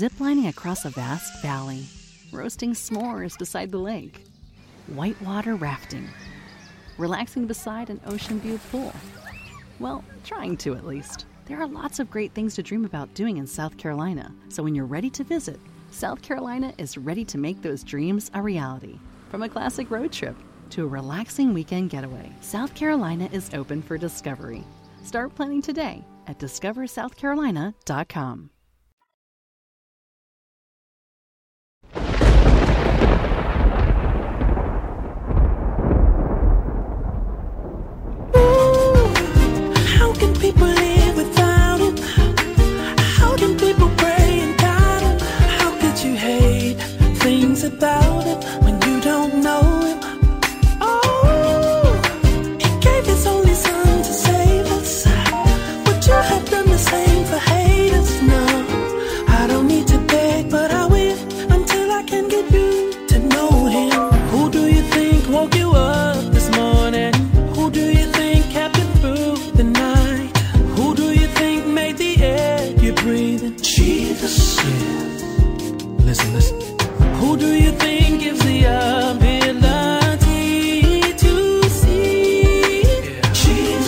Ziplining across a vast valley, roasting s'mores beside the lake, whitewater rafting, relaxing beside an ocean view pool. Well, trying to at least. There are lots of great things to dream about doing in South Carolina, so when you're ready to visit, South Carolina is ready to make those dreams a reality. From a classic road trip to a relaxing weekend getaway, South Carolina is open for discovery. Start planning today at discoversouthcarolina.com. people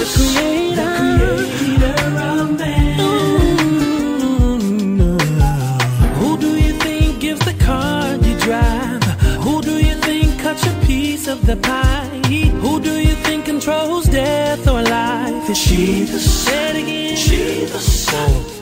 the creator, the leader of them. Who do you think gives the car to drive? Who do you think cuts a piece of the pie? Who do you think controls death or life? It's Jesus. Say it again. Jesus. Who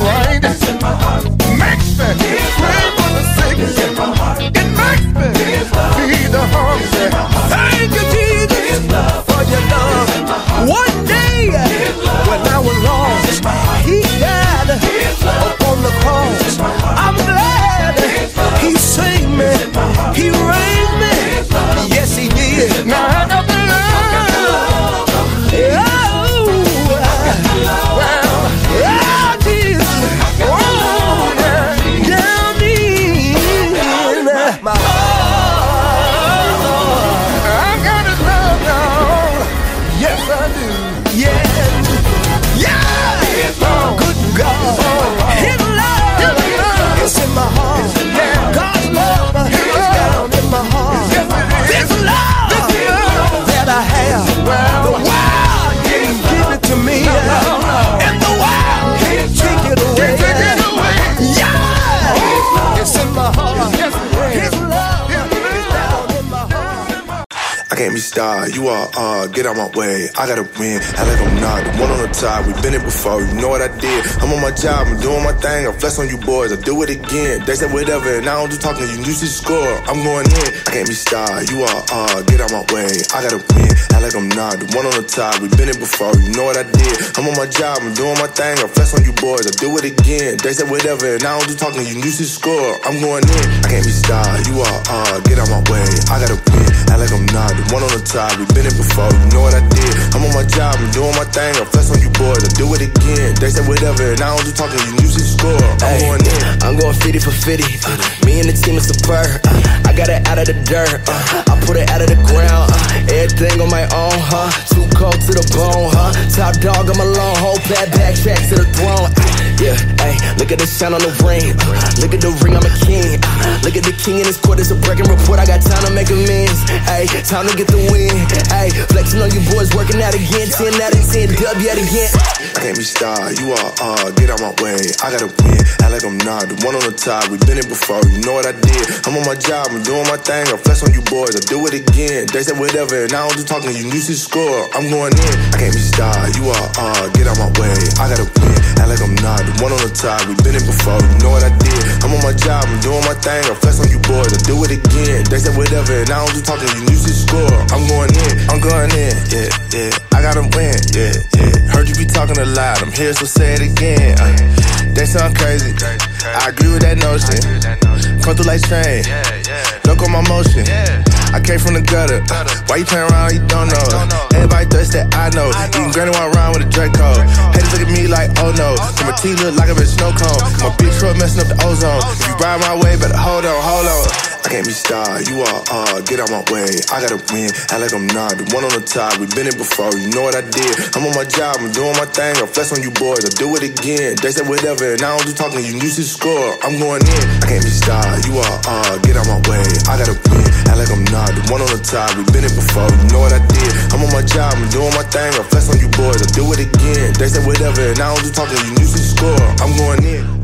Right. It's in my heart. Makes me pray for the sick. It's in my heart. It makes me feed the hungry. Thank you, Jesus, for your love. One day when I was lost, He died upon the cross. I'm glad He saved me. He raised me. Yes, He did. Now I starred, you are uh, get out my way. I gotta win, act like I'm not the one on the top. We've been it before, you know what I did. I'm on my job, I'm doing my thing. I flex on you boys, I do it again. They said whatever, and I don't do talking, you used to score. I'm going in, I can't be starred, you are uh, get out my way. I gotta win, act like I'm not the one on the top. We've been it before, you know what I did. I'm on my job, I'm doing my thing. I flex on you boys, I do it again. They said whatever, and I don't do talking, you used to score. I'm going in, I can't be starred, you are uh, get out my way. I gotta win, act like I'm not the one on the top. We've been it before, you know what I did. I'm on my job, I'm doing my thing. I'm flex on you boys, I do it again. They say whatever, and I don't do talking, you usually score. I'm Ay, going in. I'm going 50 for 50. Uh, me and the team is superb. Uh, I got it out of the dirt. Uh, I put it out of the ground. Uh, everything on my own, huh? Cold to the bone, huh? Top dog, I'm alone. Whole bad backtrack to the throne. Uh, yeah, hey, look at the shine on the ring. Uh, look at the ring, I'm a king. Uh, look at the king in his court. It's a breaking report. I got time to make amends. Hey, time to get the win. Hey, flexing on you boys, working out again. 10 out of 10, dub yet again. Can't be starred, you are uh, get out my way. I gotta win, act like I'm not. The one on the top, we been it before, you know what I did. I'm on my job, I'm doing my thing, I flex on you boys, I do it again. They said whatever, and I don't do talking, you used to score. I'm going in, I can't be star, you are, uh, get out my way. I gotta win, act like I'm not. The one on the top, we been it before, you know what I did. I'm on my job, I'm doing my thing, I flex on you boys, I do it again. They said whatever, and I don't do talking, you used to score. I'm going in, I'm going in, yeah, yeah. I gotta win, yeah, yeah. Heard you be talking a lot, I'm here, so say it again. Uh, that sound crazy. I agree with that notion. Come through like Look on my motion. I came from the gutter. Why you playing around? You don't know. Everybody that I know. Eating granny while around with a Draco. Haters look at me like, oh no. And my teeth look like a bitch snow cone. My bitch truck messing up the ozone. If you ride my way, better hold on, hold on. I can't be star, you are, uh, get out my way. I gotta win, act like I'm not. The one on the top, we been it before, you know what I did. I'm on my job, I'm doing my thing, I flex on you boys, I do it again. They said whatever, and I don't do talking, you used to score. I'm going in, I can't be star, you are, uh, get out my way. I gotta win, act like I'm not. The one on the top, We've been it before, you know what I did. I'm on my job, I'm doing my thing, I flex on you boys, I do it again. They said whatever, and I don't do talking, you to score. I'm going in.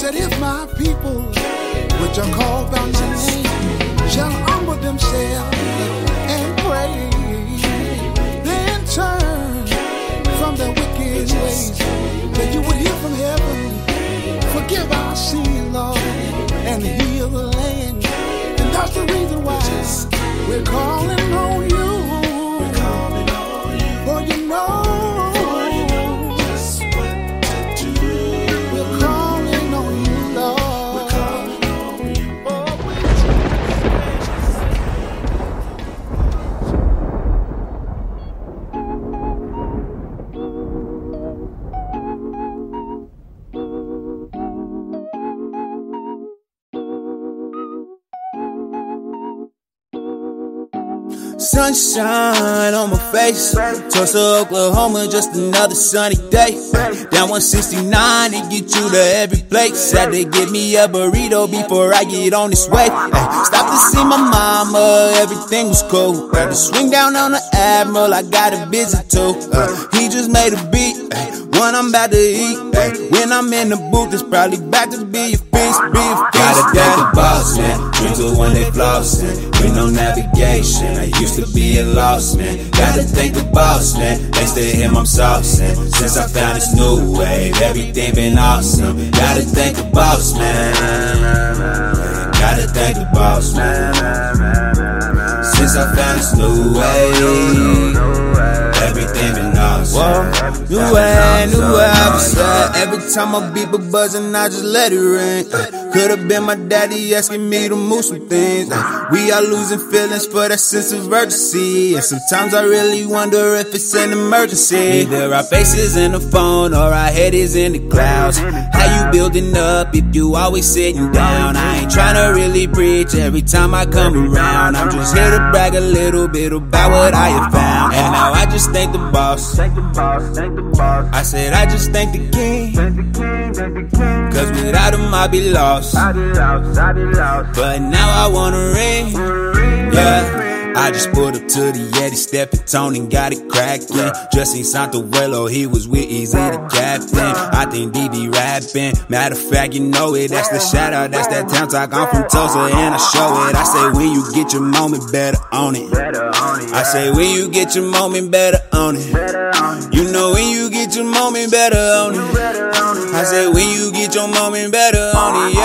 you. Call out my name shall humble themselves and pray then turn from their wicked ways that you would hear from heaven, forgive our sin, Lord, and heal the land. And that's the reason why we're calling on Sunshine on my face. Tulsa, Oklahoma, just another sunny day. Down 169 to get you to every place. Had to get me a burrito before I get on this way. Ay, stop to see my mama, everything was cool. Had to swing down on the Admiral, I got a visit too. Uh, he just made a beat. Ay, one I'm about to eat. Ay, when I'm in the booth, it's probably back to be a feast, be a feast. Gotta thank the boss, man. Dreams are when they flossing. With no navigation, I used to be a lost man. Gotta thank the boss, man. Thanks to him, I'm saucing. Since I found this new wave, everything been awesome. Gotta thank the boss, man. Gotta thank the boss, man. Since I found this new wave, everything been awesome. New way, new way, Every time I beep a buzzing, I just let it ring. Uh, Could've been my daddy asking me to move some things. Uh, we are losing feelings for that sense of urgency. And sometimes I really wonder if it's an emergency. Either our faces in the phone or our head is in the clouds. How you building up if you always sitting down? I ain't trying to really preach every time I come around. I'm just here to brag a little bit about what I have found. And now I just thank the boss. I said I just thank the king. Cause without him I'd be lost. But now I wanna ring. Yeah. I just pulled up to the Yeti, stepping Tony, got it cracking. Just seen Santo Vuelo, he was with Easy the captain. I think DD rapping. Matter of fact, you know it. That's the shout out, that's that town talk. I'm from Tulsa and I show it. I say when you get your moment, better own it. I say when you get your moment, better own it. You know when you get your moment, better own it. I say when you get your moment, better own it.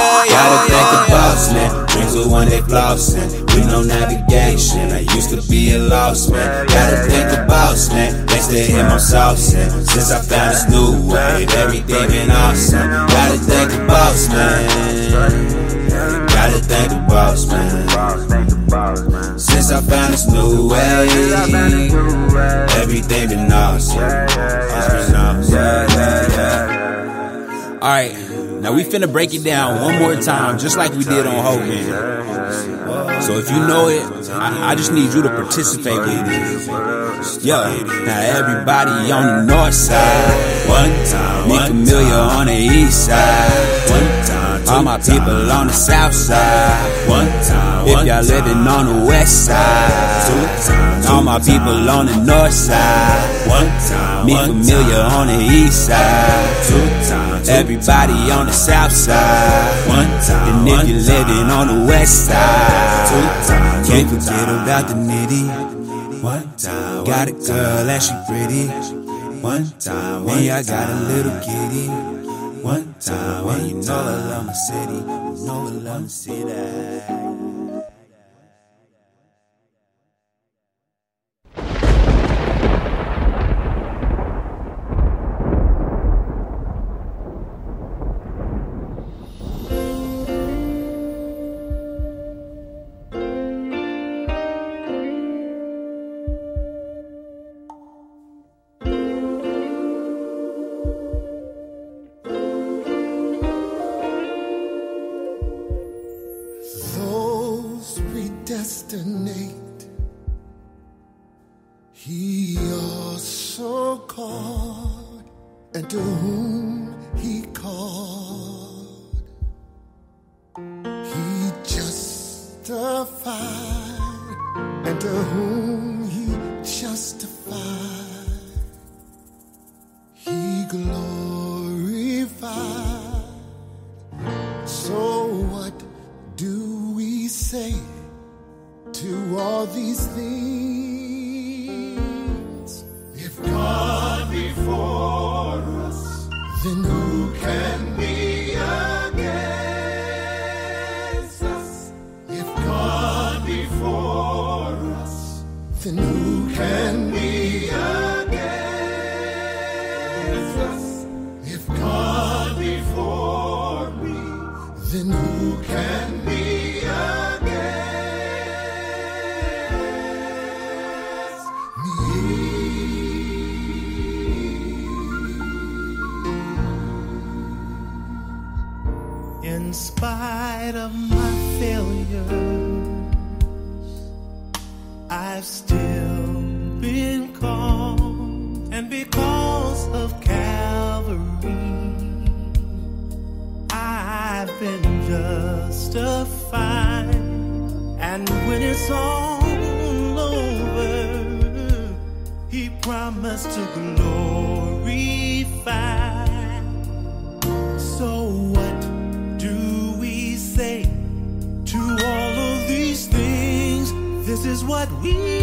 Dreams were one day flossing. With no navigation, I used to be a lost man. Gotta the boss, man. Thanks to him, I'm saucing. Since I found this new way, everything been awesome. Gotta the boss, man. Gotta the boss, man. Since I found this new way, everything been awesome. It's been awesome. Alright, now we finna break it down one more time, just like we did on Hope Hogan. So if you know it, I, I just need you to participate with me. Yeah, now everybody on the north side, one time, Nick Amelia on the east side, one time, all my people on the south side, one time, if y'all living on the west side, two times, all my people on the north side, one time, Nick Amelia on the east side, two times, everybody on the south side, one time, and if you're living on the west side, two times, can't forget about the nitty. One time, got a girl and she pretty. One time, me I got a little kitty. One time, and you know I love my city. You know I love my city. Say to all these things? If God be for us, then who can be against us? If God be for us, then who can spite of my failures, I've still been called, and because of Calvary, I've been justified. And when it's all over, He promised to glory. This is what we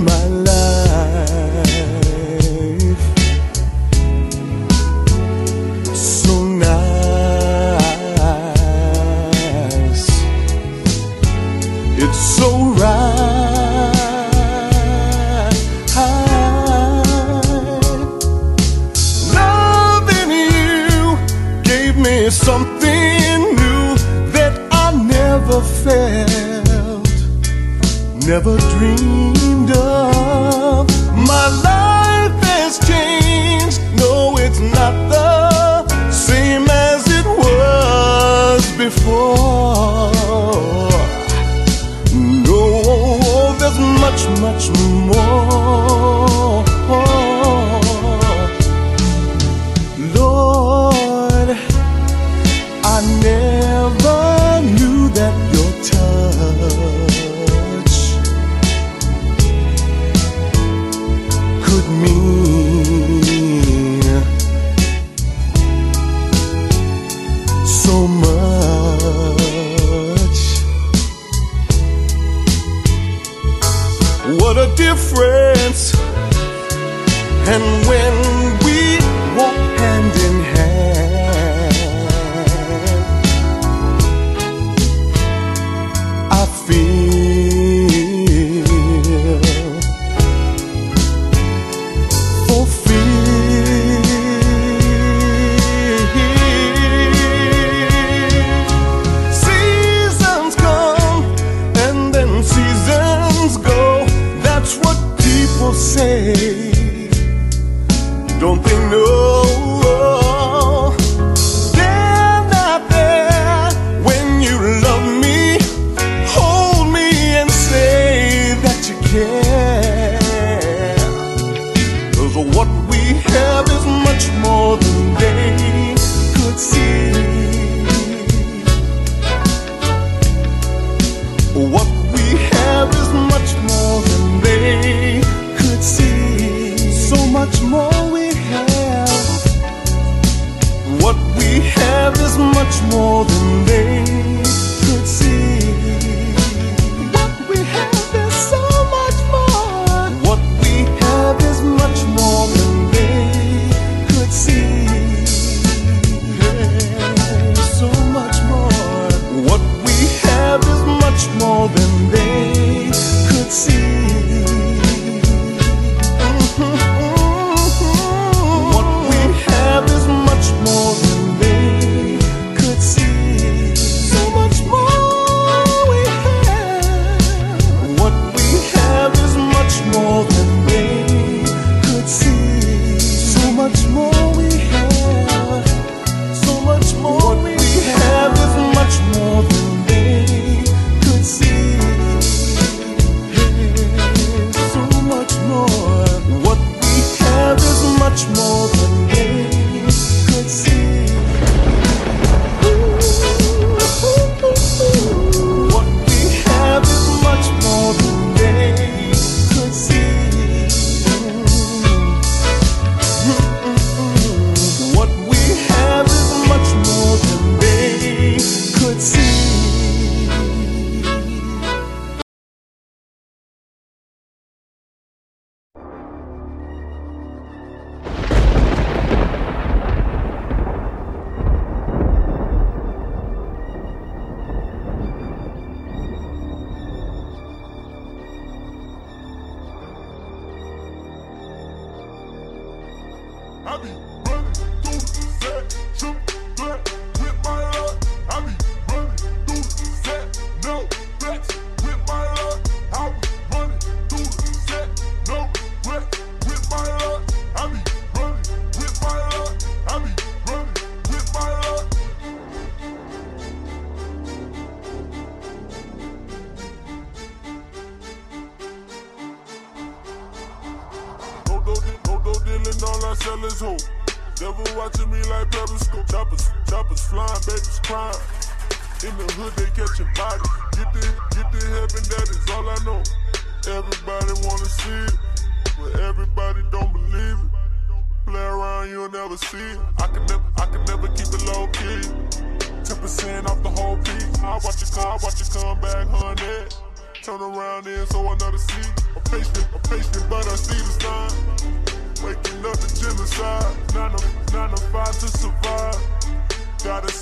Made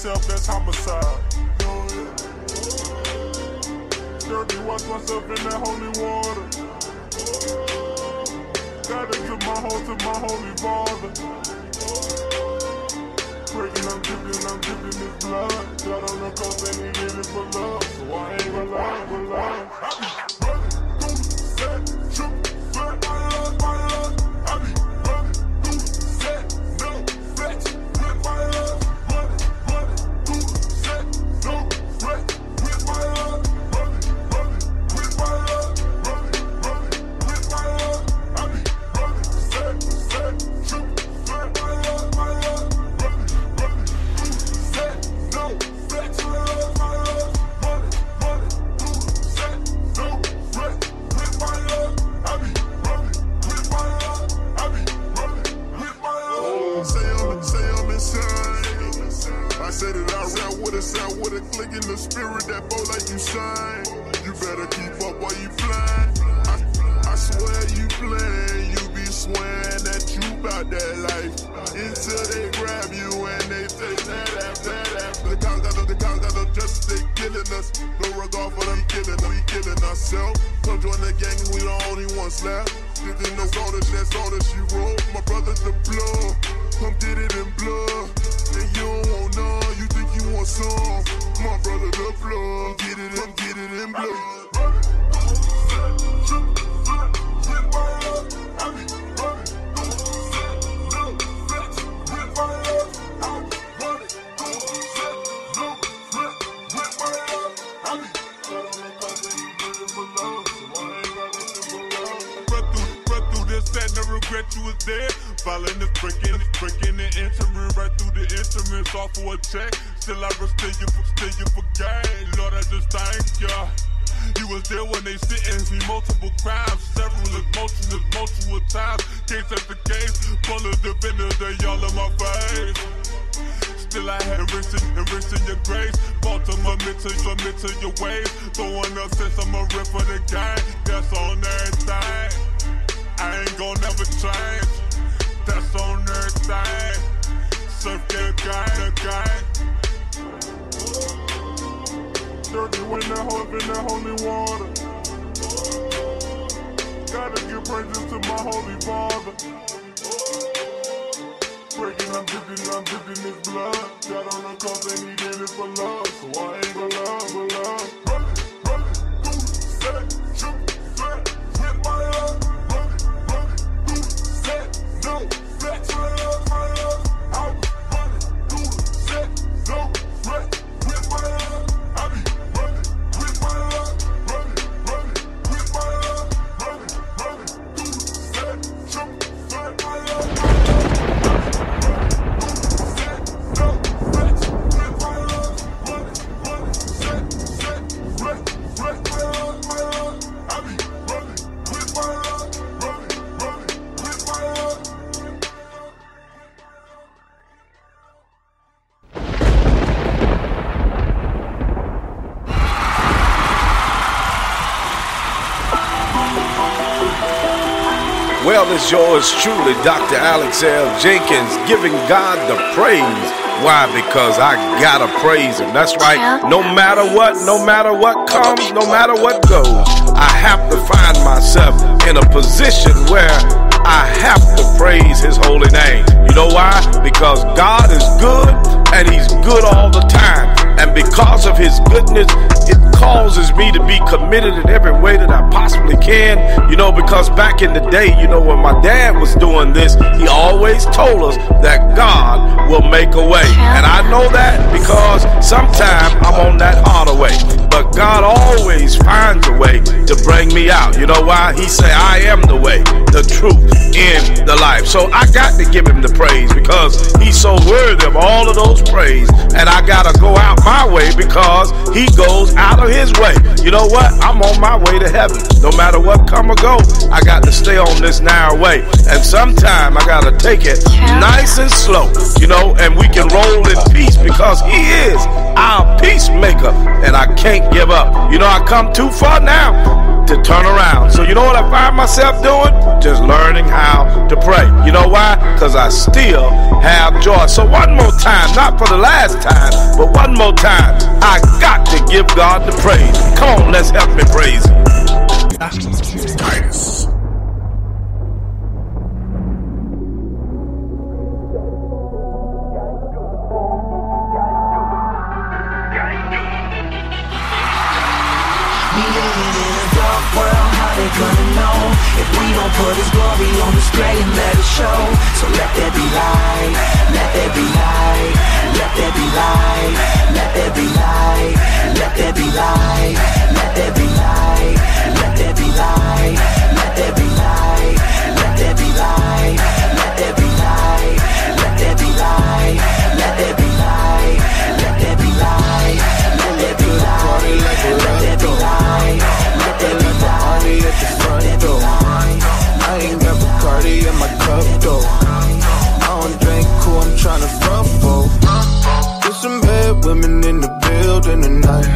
myself, that's homicide. Dirty, wash myself in that holy water. Got into my hole to my holy father. Praying, I'm dipping, I'm dipping this blood. Got on the coast and he did it for love. So I ain't gonna lie, gonna lie. The. Dirty when hope in holy water. Gotta give praises to my holy father. Breaking, I'm dipping, I'm dipping this blood. God on the cross and he did it for love. So I ain't gonna love, but love. Running, running, through, set, Well, it's yours truly, Dr. Alex L. Jenkins, giving God the praise. Why? Because I gotta praise Him. That's right. No matter what, no matter what comes, no matter what goes, I have to find myself in a position where I have to praise His holy name. You know why? Because God is good and He's good all the time. And because of His goodness, it causes me to be committed in every way that I possibly can. You know, because back in the day, you know, when my dad was doing this, he always told us that God will make a way. And I know that because sometimes I'm on that harder way. But God always finds a way to bring me out. You know why? He say, I am the way, the truth, in the life. So I got to give him the praise because he's so worthy of all of those praise. And I got to go out my way because he goes out of his way. You know what? I'm on my way to heaven. No matter what come or go, I got to stay on this narrow way. And sometime I got to take it nice and slow, you know, and we can roll in peace because he is our peacemaker. And I can't give up. You know, I come too far now to turn around. So you know what I find myself doing? Just learning how to pray. You know why? Because I still have joy. So one more time, not for the last time, but one more time, I got to give God the praise. Come on, let's help me praise Him. Titus. Put his glory on display and let it show So let there be light, let there be light Let there be light, let there be light Let there be light, let there be light Let there be light, let there be light Let there be light, let there be light Let there be light, let there be light Let there be light, let there be light Let there be light, let there be light at the front door. I ain't got Bacardi in my cup though. I don't drink cool, I'm tryna front for. There's some bad women in the building tonight.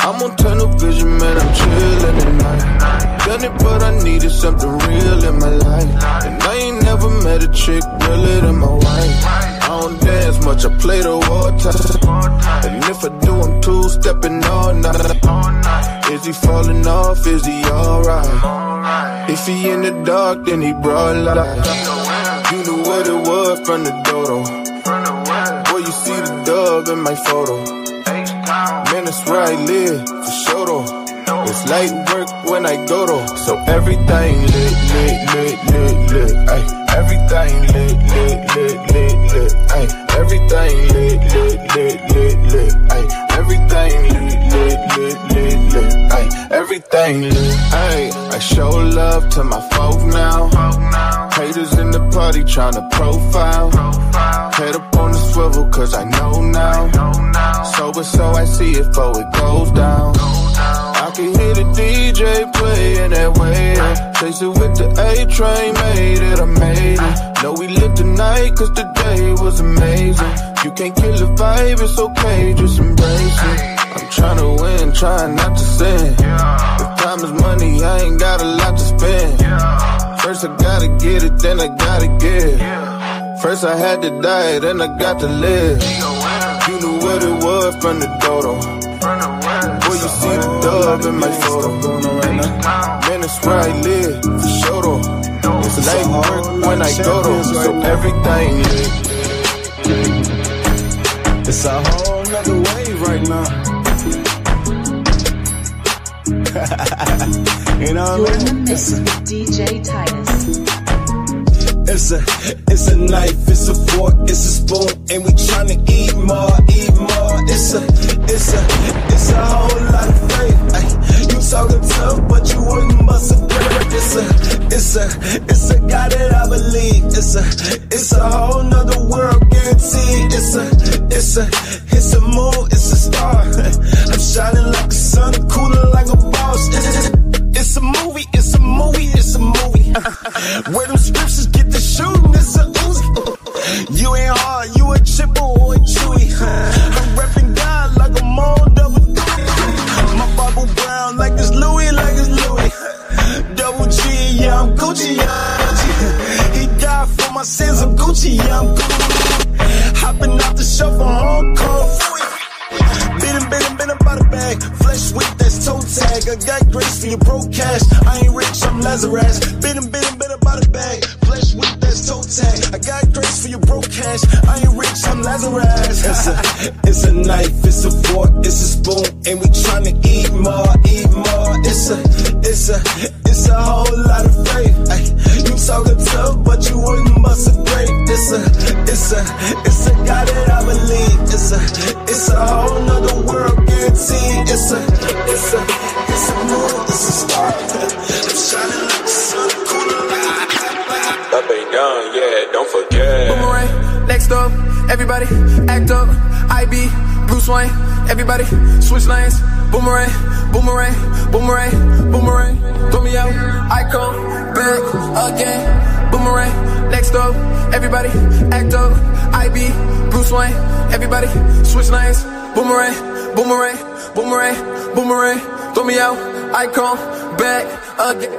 I'm on tunnel vision, man, I'm chillin' tonight. Done it, but I needed something real in my life. And I ain't never met a chick realer than my wife. I don't dance much, I play the water. And if I do, I'm two stepping all night. Is he falling off? Is he alright? If he in the dark, then he broad light. You knew what it was from the dodo. Boy, you see the dub in my photo. Man, that's where I live, for sure though. It's light work when I go though. So everything lit, lit, lit, lit, lit. Ay, everything lit, lit, lit, lit, lit. Ay, everything lit, lit, lit, lit, lit. Ay, everything lit, lit, lit, lit, lit. Ay, everything lit. Ay, I show love to my folk now. Haters in the party tryna profile. Head up on the swivel cause I know now. Sober so I see it before it goes down. I can hear the DJ playing that way. Chase it with the A train, made it, I made it. Know we live tonight, cause the day was amazing. You can't kill the vibe, it's okay, just embrace it. I'm trying to win, trying not to sin. If time is money, I ain't got a lot to spend. First I gotta get it, then I gotta give. First I had to die, then I got to live. You knew what it was from the dodo. Boy, you see the dub in my photo. Man, it's where I live, for sure though. It's work when I go though, so everything lit. It's a whole nother wave right now. you know You're what I in the mean? mix It's a, with DJ Titus. it's a, it's a knife, it's a fork, it's a spoon, and we tryna eat more, eat more. It's a, it's a, it's a whole lot of faith. Ay, you talking tough, but you wouldn't bust a grape. It's a, it's a, it's a God that I believe. It's a, it's a whole nother world guaranteed. It's a, it's a, it's a moon, it's a star. I'm shining like a sun, cooling like a boss. It's, it's a movie, it's a movie, it's a movie. Where them scriptures get the shooting, it's a Uzi. You ain't hard, you a chipper or a chewy. Gucci. He died for my sins, I'm Gucci, I'm Gucci. Hopping off the show for Hong Kong. Been been been about a bag. Flesh with that's toe tag. I got grace for your broke cash. I ain't rich, I'm Lazarus. Been been been about a bag. Flesh with that's toe tag. I got grace for your broke cash. I ain't rich, I'm Lazarus. It's a, it's a knife, it's a fork, it's a spoon, and we tryna eat more, eat more. It's a, it's a, it's a whole lot of faith. Ay, you talking tough, but you wouldn't bust a grape. It's a, it's a, it's a God that I believe. It's a, it's a whole nother world guaranteed. It's a, it's a, it's a moon, it's a star. I'm shining like the sun, cooler like Up ain't done yet, don't forget. Boomerang, next up, everybody act up. Wayne, everybody switch lanes. Boomerang, boomerang, boomerang, boomerang. Throw me out, icon, back again. Boomerang, next up, everybody act up. I be Bruce Wayne, everybody switch lanes. Boomerang, boomerang, boomerang, boomerang. Throw me out, I icon, back again.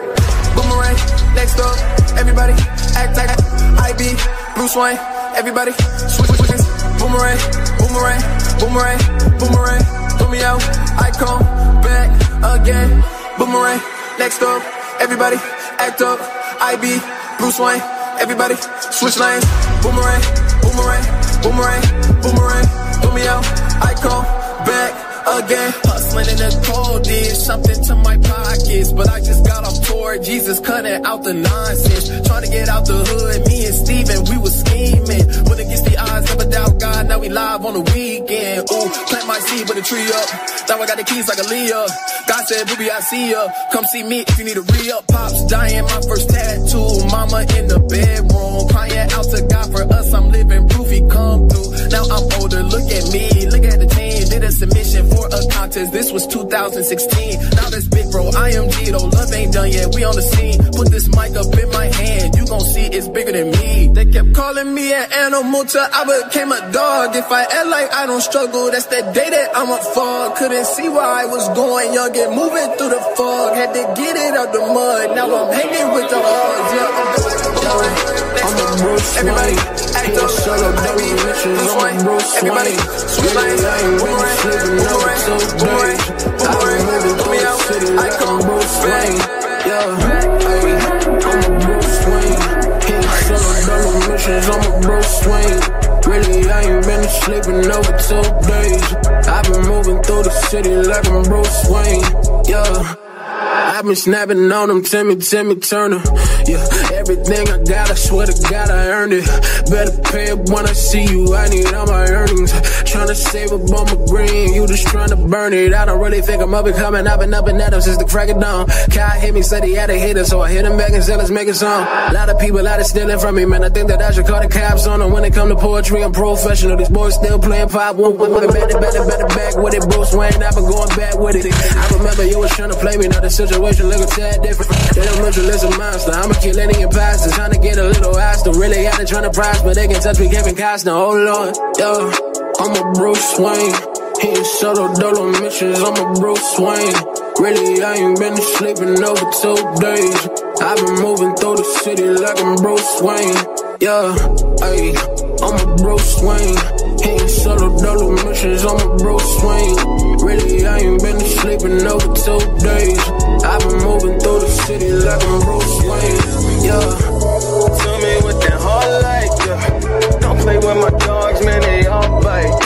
Boomerang, next up, everybody act like be Bruce Wayne, everybody switch switch. Boomerang, boomerang, boomerang, boomerang. Throw me out, icon, back again. Boomerang, next up, everybody act up. IB, Bruce Wayne, everybody switch lanes. Boomerang, boomerang, boomerang, boomerang. Throw me out, icon, back again. Hustling in the cold did something to my pockets, but I just got off tour. Jesus cutting out the nonsense. Trying to get out the hood. Me and Steven, we was scheming. Went against the odds, never doubt God. Now we live on the weekend. Ooh, plant my seed, put a tree up. Now I got the keys like Alicia. God said, Booby, I see ya. Come see me if you need a re up. Pops dying, my first tattoo. Mama in the bedroom, crying out to God for us. I'm living proof he come through. Now I'm older, look at me, look at the team. Did a submission for a contest. This was 2016. Now that's big bro. I am Gito. Love ain't done yet. We on the scene. Put this mic up in my hand. You gon' see it's bigger than me. They kept calling me an animal till I became a dog. If I act like I don't struggle, that's the day that I'ma fall. Couldn't see where I was going. Young and moving through the fog. Had to get it out the mud. Now I'm hanging with the hogs. Yeah, I'm. I'm a Bruce Everybody, Can't up. shut up, Let double me riches. Bruce I'm a Bruce Everybody, Wayne. switch lanes. Really, I ain't been Boomerang, boomerang, boomerang, boomerang. been moving Throw me through the out. city like Icon, I'm Bruce. Wayne. Yeah, hey, I'm a Bruce Wayne. Can't shut up, double missions. I'm a Bruce Wayne. Really, I ain't been sleeping over two days. I've been moving through the city like I'm Bruce Wayne. Yeah. I've been snapping on them, Timmy, Timmy Turner. Yeah, everything I got, I swear to God, I earned it. Better pay up when I see you, I need all my earnings. Tryna save up on my green, you just tryna burn it. I don't really think I'm up and coming, I've been up and at them since the crack of dawn. Kai hit me, said he had a hitter, so I hit him back and said, let's make a song. A lot of people out of stealing from me, man. I think that I should call the cops on them. When it come to poetry, I'm professional. These boys still playing pop. One with it, better, better, better back with it. Bruce Wayne, I've been going back with it. I remember you was trying to play me, now the situation look a tad different. They don't mention a monster. I'm a kill any imposters, trying to get a little hostile. Really out there trying to prosper. They can touch me, Kevin Costner. Oh Lord, yo, I'm a Bruce Wayne. Ain't subtle dolo missions, I'm a Bruce Wayne. Really, I ain't been sleeping over two days. I've been moving through the city like I'm Bruce Wayne. Yeah, ayy, I'm a Bruce Wayne. He ain't subtle dolo missions, I'm a Bruce Wayne. Really, I ain't been sleeping over two days. I've been moving through the city like I'm Bruce Wayne. Yeah. Tell me what that hard like, yeah. Don't play with my dogs, man, they all bite.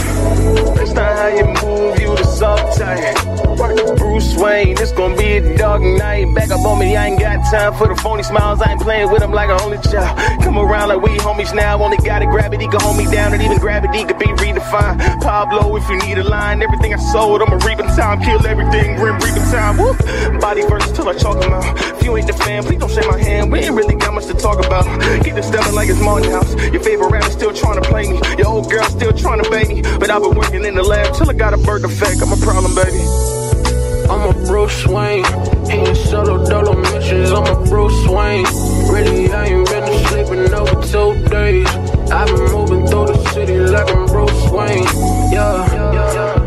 That's not how you move, Work the Bruce Wayne, it's gonna be a dark knight. Back up on me, I ain't got time for the phony smiles. I ain't playing with them like a only child. Come around like we homies now. Only gotta grab it, he can hold me down, and even gravity could be redefined. Pablo, if you need a line, everything I sold, I'ma reap in time. Kill everything, grim reaping time. Woo. Body verse till I chalk him out. If you ain't the fan, please don't shake my hand. We ain't really got much to talk about. Keep the stepping like it's Martin House. Your favorite rapper still trying to play me. Your old girl still trying to bait me. But I've been working in the lab till I got a birth defect. I'm a problem, baby. I'm a Bruce Wayne. Ain't subtle dolo missions. I'm a Bruce Wayne. Really, I ain't been sleeping over two days. I've been moving through the city like I'm Bruce Wayne. Yeah, yeah,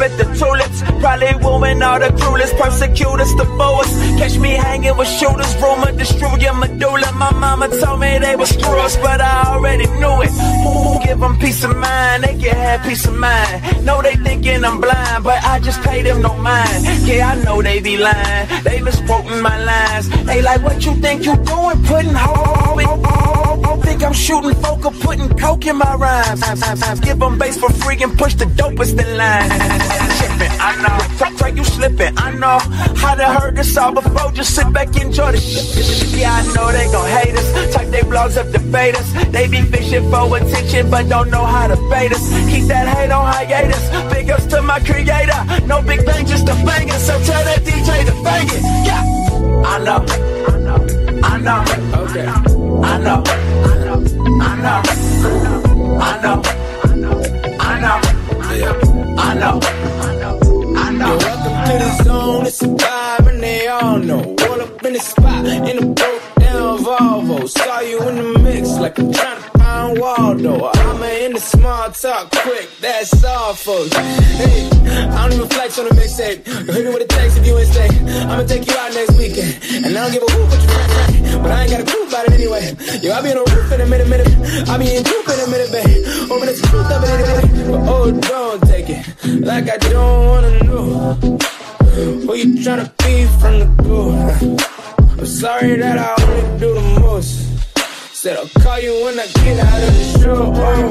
at the tulips. Probably wooing all the cruelest, persecutors, the boas. Catch me hanging with shooters, rumor destroying medulla. My mama told me they were screw us, but I already knew it. Who give them peace of mind? They can have peace of mind. No, they thinking I'm blind, but I just pay them no mind. Yeah, I know they be lying. They misquoting my lines. They like, what you think you doing? Putting ho think I'm shooting folk or putting coke in my rhymes. Give them bass for free and push the dopest in line. Tripping, I know. Talk like you slipping, I know. How to heard this all before, just sit back, and enjoy the shit. Yeah, I know they gon' hate us. Type they blogs up, to debate us. They be fishing for attention, but don't know how to bait us. Keep that hate on hiatus. Big ups to my creator. No big bang, just a banger. So tell that DJ to bang it. Yeah, I know. I know. I know. Okay. I know. I know. I know. I know. I know. I know. I know. Welcome to the zone, it's a vibe and they all know. All up in the spot, in a broke down Volvo. Saw you in the mix like I'm trying to find Waldo. I'm in the small talk quick, that's all folks. Hey, I don't even flex on the mixtape. Hit me with a text if you ain't stay. I'ma take you out next weekend. And I don't give a whoop what you rap, but I ain't got a clue about it anyway. Yo, I'll be on the roof in a minute, minute. I'll be in group in a minute, babe. Open the truth of it anyway. But oh, don't take it like I don't wanna know. Who you tryna be from the go? I'm sorry that I only do the most. Said I'll call you when I get out of the show. Oh,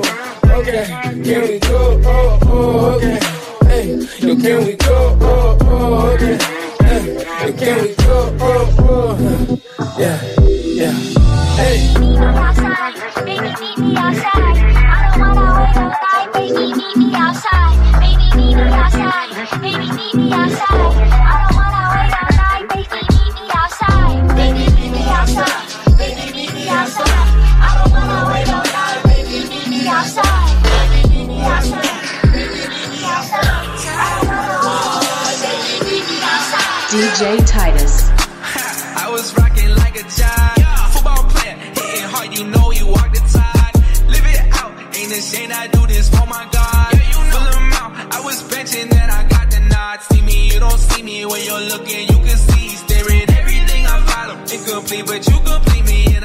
okay, can we go? Oh, oh, okay. Hey, yo, can we go? Oh, oh, okay. Hey, yo, can we go? Oh, oh, yeah, yeah. Hey. Baby, meet me outside. I don't wanna wait all night. Baby, meet me outside. Baby, meet me outside. DJ Titus. I was rocking like a jive. Football player, hitting hard, you know you walk the tide. Live it out, ain't ashamed I do this for my God. Yeah, you know. Fill 'em out, I was benching that I got the nod. See me, you don't see me when you're looking, you can see staring. Everything I follow, incomplete, but you complete me, and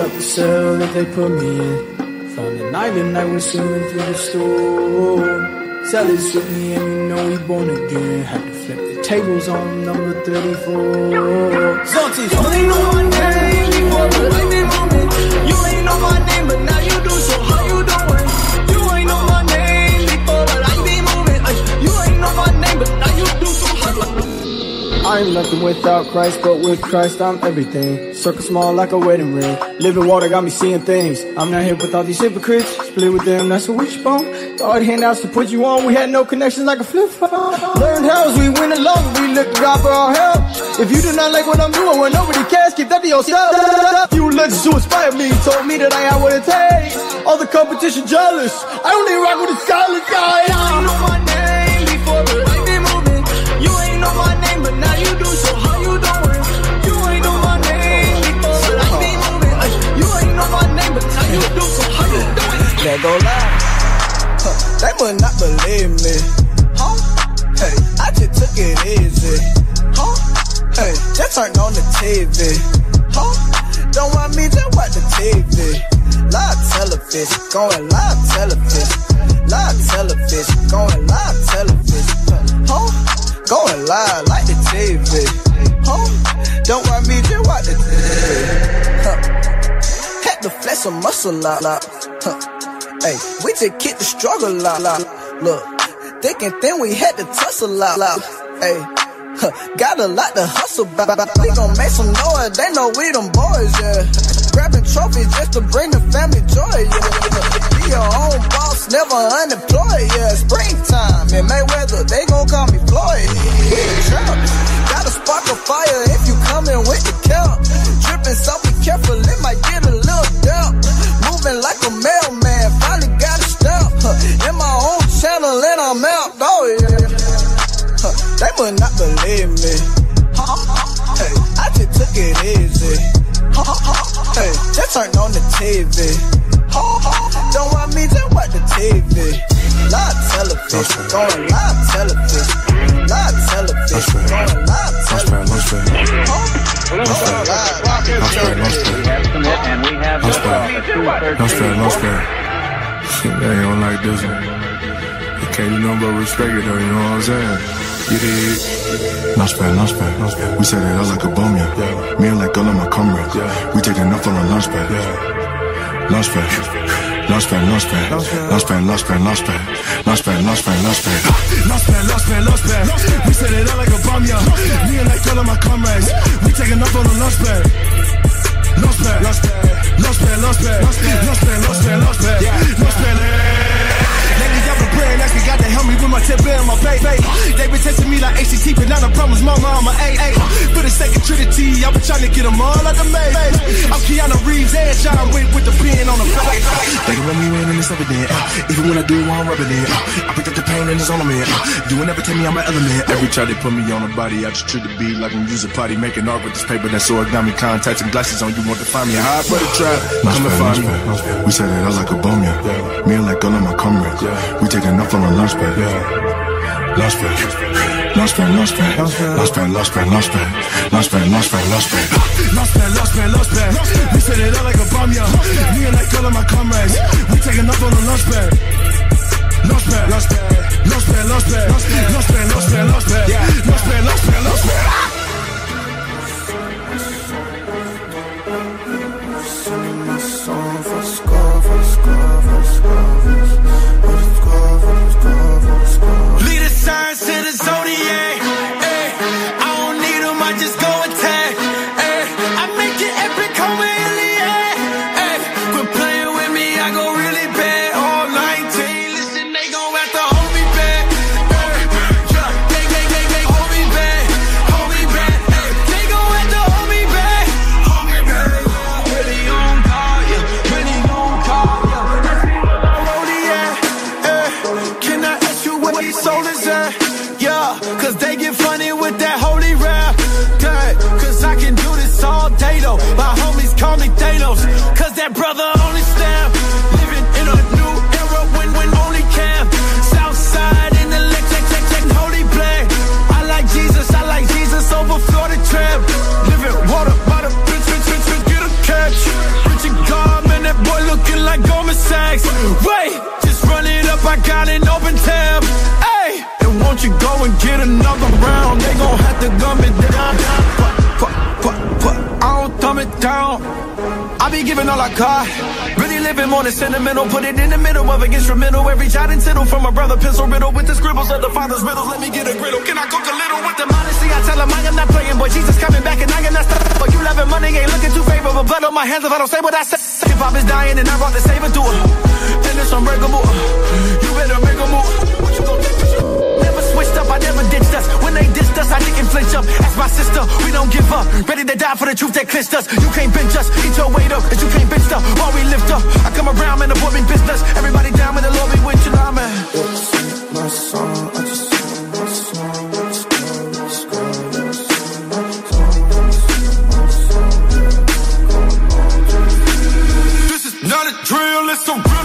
out the cell that they put me in. Found a knife and I was swimming through the store. Sally's with me and you know he born again. Had to flip the tables on number 34. Zonti, only ain't know my I'm nothing without Christ, but with Christ I'm everything. Circle small like a wedding ring. Living water got me seeing things. I'm not here with all these hypocrites. Split with them, that's a wishbone. God handouts to put you on. We had no connections like a flip phone. Learned how we went along. We looked to God for our help. If you do not like what I'm doing, when nobody cares, keep that to yourself. You legends who inspired me told me that I had what it takes. All the competition jealous. I only rock with a solid guy. That go lie. Huh, they must not believe me. Huh? Hey, I just took it easy. Huh? Hey, just turned on the TV. Huh? Don't want me, just watch the TV. Live television, going live television. Live television, going live television. Huh? Going live like the TV. Huh? Don't want me, just watch the TV. Huh? Had to flex some muscle lot. Huh? Hey, we just kick the struggle lot. Look, thick and thin, we had to tussle lot. Hey, huh, got a lot to hustle about. We gon' make some noise, they know we them boys, yeah. Grabbing trophies just to bring the family joy, yeah. Be your own boss, never unemployed, yeah. Springtime in Mayweather, they gon' call me Floyd. We champs. Gotta spark a fire if you coming with the count. Dripping so be careful, it might get a little damp. Moving like a mailman, channel and I'm out, yeah. Huh, They would not believe me. Hey, I just took it easy. Hey, just turned on the TV. Don't want me, just watch the TV. Live television, going live television. Live television, going live television. Launchpad, launchpad. They don't like this one. You can't do nothing but respect it though, you know what I'm saying? You dig? Launchpad, launchpad. We set it out like a bomb, yeah. Me and like all of my comrades. We take enough on a launchpad. Launchpad. Launchpad, launchpad. Launchpad, launchpad, launchpad. Launchpad, launchpad, launchpad. Launchpad, launchpad, launchpad. We set it out like a bomb, yeah. Me and like all of my comrades. We taking off on the launchpad. Launchpad, launchpad, launchpad, launchpad, launchpad, launchpad, launchpad, launchpad. Lately I've been praying, got the asking God to help me with my tip and my pay. pay. They been testing me like ACT, but now I promise mama I'm a A. A. For the sake of Trinity, I've been trying to get them all out the maze. I'm Keanu Reeves and John Wick with the pen on the face. They can run me in and it's evident. Uh, even when I do it, I'm rubbing it. Uh, I picked up the pain and it's on me. Uh, you will never tell me I'm an element. Every time they put me on a body, I just treat the beat like I'm using potty, making art with this paper that's origami, contacts and glasses on. You want to find me high for the trap? Come and find me. We set it out like a bomb, yeah. Me and like all of my comrades. We take enough on a launch pad. Launchpad. Launchpad, launchpad. Launchpad, launchpad, launchpad. Launchpad, launchpad, launchpad. Launchpad, launchpad, launchpad. We set it out like a bomb, yeah. Me and like all of my comrades. We taking off on the launchpad. Launchpad, launchpad, launchpad, launchpad, launchpad, launchpad, launchpad, launchpad, launchpad, launchpad. Lead Wait, just run it up, I got an open tab. Hey, and won't you go and get another round? They gon' have to gum it down. Put, put, put, I don't thumb it down. I be giving all I got. Really living more than sentimental. Put it in the middle of an instrumental. Every jot and tittle from my brother, pencil riddle. With the scribbles of the father's riddles. Let me get a griddle. Can I cook a little with the modesty? I tell him I am not playing, but Jesus coming back and I am not stopping. But you loving money ain't looking too favorable. Blood on my hands if I don't say what I say. Hip hop is dying and I brought the saber through it. Then it's unbreakable. You better make a move. Never switched up, I never ditched us. When they dissed us, I didn't flinch up. Ask my sister, we don't give up. Ready to die for the truth that clinched us. You can't bench us, eat your weight up, cause you can't bench stuff. While we lift up, I come around, man, the big business. Everybody down with the Lord be with you, nah, man. My song, it's real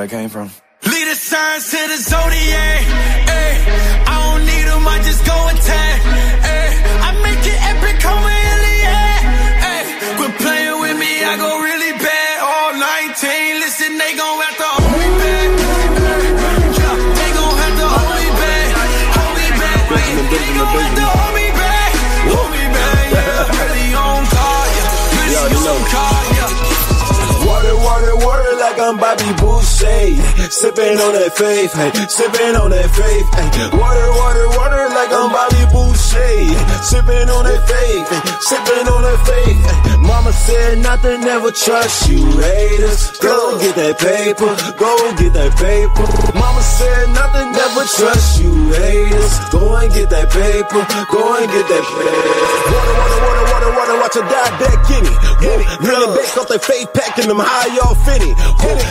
where that came from. Lead the signs to the zodiac. Ay, I don't need them, I just go attack. Ay, I'm Bobby Boucher. Sipping on that faith, hey, on that faith, hey. Water, water, water like I'm Bobby Boucher. Sipping on that faith, hey, sipping on that faith. Hey. Mama said nothing, never trust you haters. Go get that paper, go and get that paper. Mama said nothing, never trust you haters. Go and get that paper, go and get that paper. Water, water, water, water, water, watch her die back in it. Woo, Really based off that faith packing them high, y'all fitting.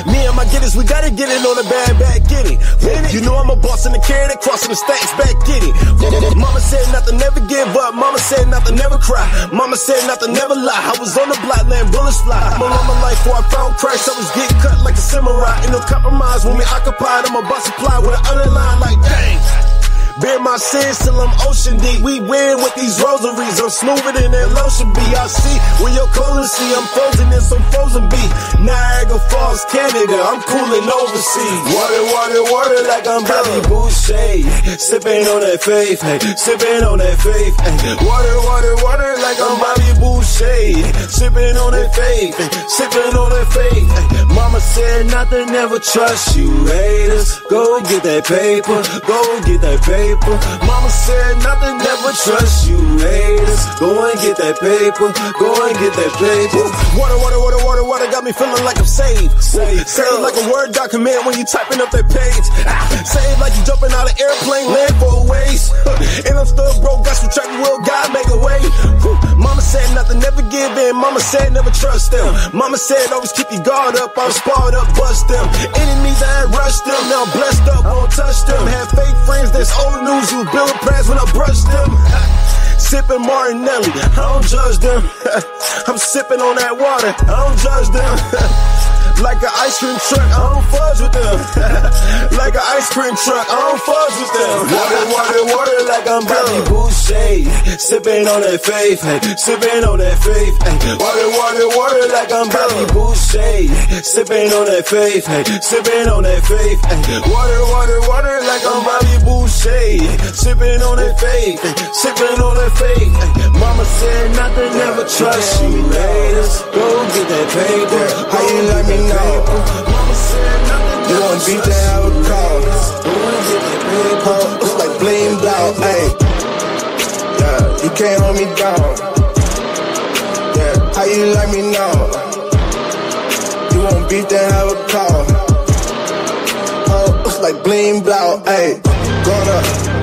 Me and my getters, we gotta get it on the bad back, get it. You know I'm a boss in the carry that crossing the stacks back, get it. Mama said nothing, never give up. Mama said nothing, never cry. Mama said nothing, never lie. I was on the block, letting bullets fly. I'm on my life before I found Christ. I was getting cut like a samurai. Ain't no compromise when we occupied. I'm a bus supply with an underline like dang. Bear my sins till I'm ocean deep. We win with these rosaries. I'm smoother than that lotion be. I see where your colon see I'm frozen in some frozen beef. Niagara Falls, Canada. I'm cooling overseas. Water, water, water like I'm Bobby Boucher. Sipping on that faith, hey. Sipping on that faith, hey. Water, water, water like I'm Bobby Boucher. Sipping on that faith, hey. Sipping on that faith. Hey. Mama said nothing, never trust you haters. Go get that paper, go get that paper. Mama said nothing, never trust you haters. Go and get that paper, go and get that paper. Water, water, water, water, water got me feeling like I'm saved. Saved, saved like a word document when you typing up that page. Ah, saved like you jumping out of airplane, land for a ways. And I'm still broke, got some track will God make a way. Mama said nothing, never give in. Mama said never trust them. Mama said always keep your guard up. I'm sparred up, bust them. Enemies I had rushed them, now blessed up, won't touch them. Have fake friends that's old news, you bill prayers when I brush them. Sipping Martinelli, I don't judge them. I'm sipping on that water, I don't judge them. Like an ice cream truck, I don't fudge with them. like an ice cream truck, I don't fudge with them. Water, water, water, like I'm Bobby Boucher. Sipping on that faith, hey. Sipping on that faith, hey. Water, water, water, like I'm Bobby Boucher. Sipping on that faith, hey. Sipping on that faith, hey. Water, water, water, like I'm Bobby Boucher. Sipping on that faith, hey. Sipping on that faith, hey. Mama said nothing, never trust you haters. Go get that paper. How you let me know? You want beat the hell call? It's like blame blow, ayy. you can't hold me down. Yeah, how you like me now? You won't beat have a call. Oh, it's like bling blow, ayy. Gonna,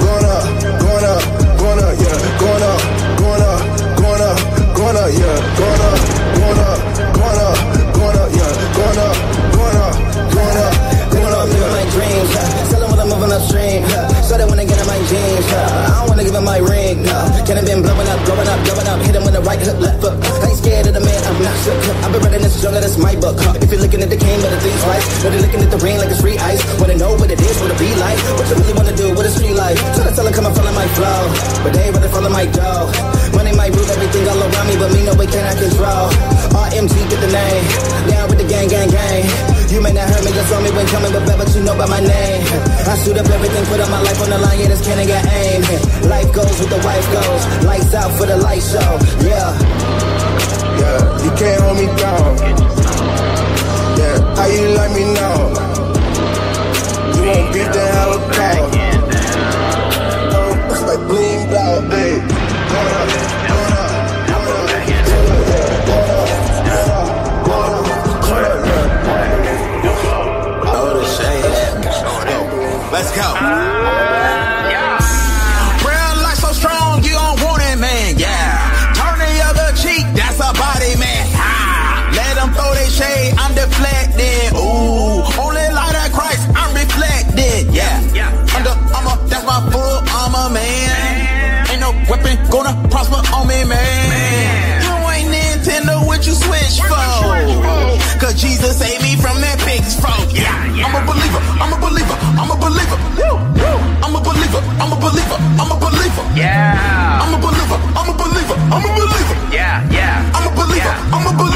right left. I ain't scared of the man, I'm not shook. I've been reading this genre, that's my book. If you're looking at the king, better think twice. Know they looking at the rain like it's free ice. Wanna know what it is, what it be like. What you really wanna do, what it's free like. Try to tell them come and follow my flow. But they rather follow my dough. Money might rule everything all around me, but me no way can I control. RMG, get the name. Down with the gang, gang, gang. You may not heard me, just saw me when coming, but but you know by my name. I shoot up everything, put up my life on the line, yeah, this cannon got aim. Life goes with the wife goes. Lights out for the light show, yeah. Yeah, you can't hold me down. Yeah, how you like me now? You won't beat then have a Let's go. Yeah. I'm a believer, I'm a believer, I'm a believer. Yeah, yeah. I'm a believer, I'm a believer,